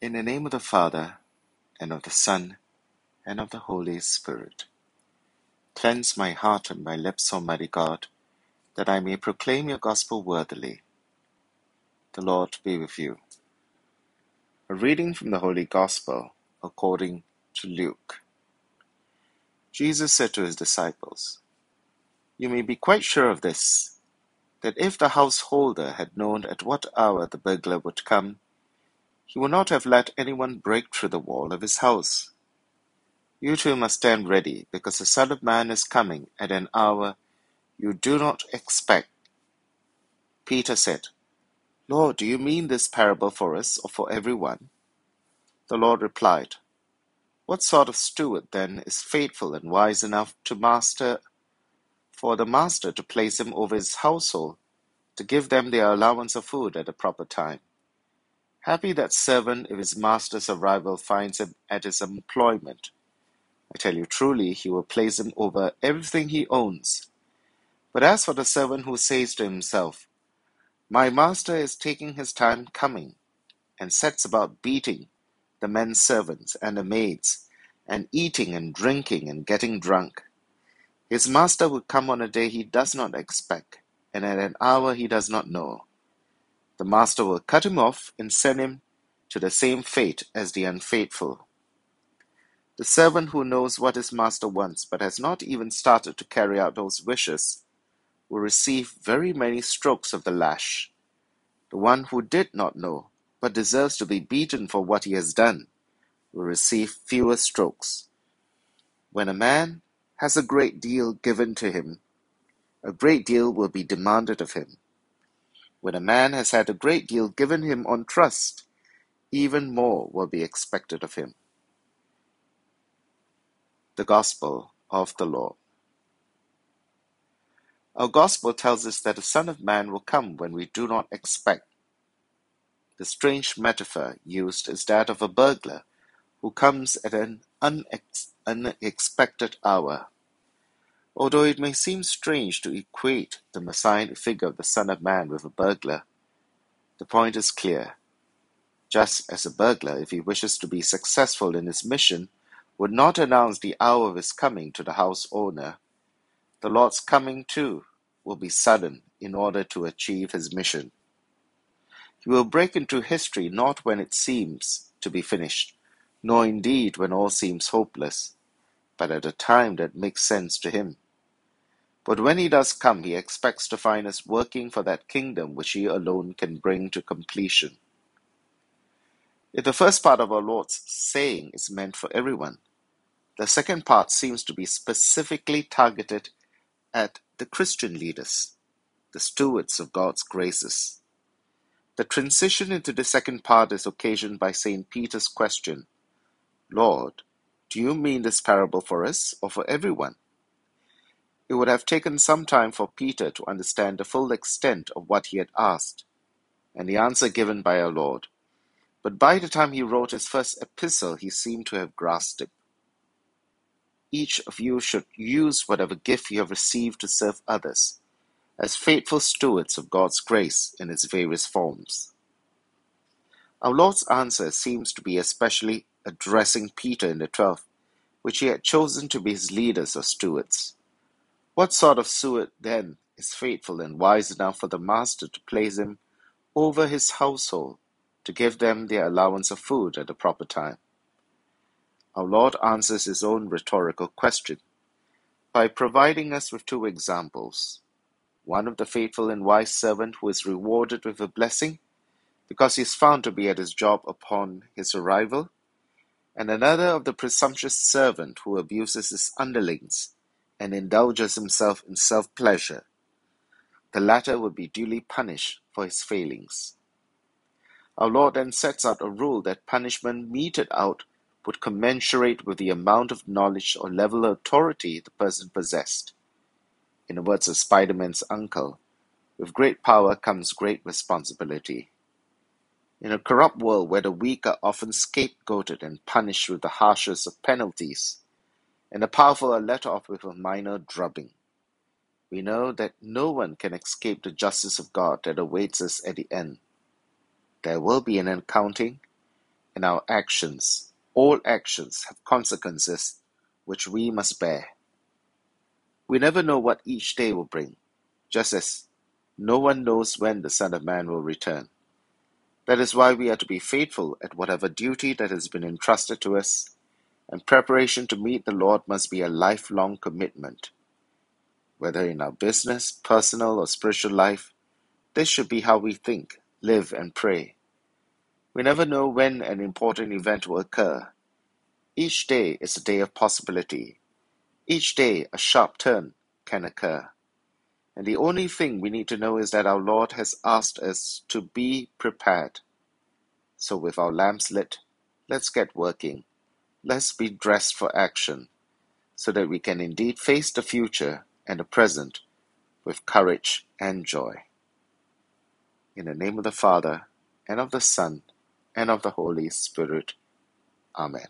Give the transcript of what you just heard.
In the name of the Father, and of the Son, and of the Holy Spirit. Cleanse my heart and my lips, Almighty God, that I may proclaim your gospel worthily. The Lord be with you. A reading from the Holy Gospel according to Luke. Jesus said to his disciples, You may be quite sure of this, that if the householder had known at what hour the burglar would come, he would not have let anyone break through the wall of his house. You too must stand ready, because the Son of Man is coming at an hour you do not expect. Peter said, Lord, do you mean this parable for us or for everyone? The Lord replied, What sort of steward then is faithful and wise enough to master for the master to place him over his household, to give them their allowance of food at the proper time? Happy that servant if his master's arrival finds him at his employment. I tell you truly, he will place him over everything he owns. But as for the servant who says to himself, My master is taking his time coming, and sets about beating the men servants and the maids, and eating and drinking and getting drunk, his master will come on a day he does not expect, and at an hour he does not know. The master will cut him off and send him to the same fate as the unfaithful. The servant who knows what his master wants but has not even started to carry out those wishes will receive very many strokes of the lash. The one who did not know but deserves to be beaten for what he has done will receive fewer strokes. When a man has a great deal given to him, a great deal will be demanded of him. When a man has had a great deal given him on trust, even more will be expected of him. The Gospel of the Lord. Our Gospel tells us that the Son of Man will come when we do not expect. The strange metaphor used is that of a burglar who comes at an unex- unexpected hour. Although it may seem strange to equate the messianic figure of the Son of Man with a burglar, the point is clear. Just as a burglar, if he wishes to be successful in his mission, would not announce the hour of his coming to the house owner, the Lord's coming too will be sudden in order to achieve his mission. He will break into history not when it seems to be finished, nor indeed when all seems hopeless, but at a time that makes sense to him. But when he does come, he expects to find us working for that kingdom which he alone can bring to completion. If the first part of our Lord's saying is meant for everyone, the second part seems to be specifically targeted at the Christian leaders, the stewards of God's graces. The transition into the second part is occasioned by St. Peter's question Lord, do you mean this parable for us or for everyone? It would have taken some time for Peter to understand the full extent of what he had asked, and the answer given by our Lord. But by the time he wrote his first epistle, he seemed to have grasped it. Each of you should use whatever gift you have received to serve others, as faithful stewards of God's grace in its various forms. Our Lord's answer seems to be especially addressing Peter in the twelve, which he had chosen to be his leaders or stewards. What sort of steward, then, is faithful and wise enough for the master to place him over his household to give them their allowance of food at the proper time? Our Lord answers his own rhetorical question by providing us with two examples one of the faithful and wise servant who is rewarded with a blessing because he is found to be at his job upon his arrival, and another of the presumptuous servant who abuses his underlings and indulges himself in self pleasure. The latter will be duly punished for his failings. Our Lord then sets out a rule that punishment meted out would commensurate with the amount of knowledge or level of authority the person possessed. In the words of Spider Man's uncle, with great power comes great responsibility. In a corrupt world where the weak are often scapegoated and punished with the harshest of penalties, and the powerful are let off with a minor drubbing, we know that no one can escape the justice of God that awaits us at the end. There will be an accounting, in our actions. All actions have consequences which we must bear. We never know what each day will bring, just as no one knows when the Son of Man will return. That is why we are to be faithful at whatever duty that has been entrusted to us, and preparation to meet the Lord must be a lifelong commitment. Whether in our business, personal, or spiritual life, this should be how we think, live, and pray. We never know when an important event will occur. Each day is a day of possibility. Each day a sharp turn can occur. And the only thing we need to know is that our Lord has asked us to be prepared. So, with our lamps lit, let's get working. Let's be dressed for action so that we can indeed face the future and the present with courage and joy. In the name of the Father, and of the Son, and of the Holy Spirit. Amen.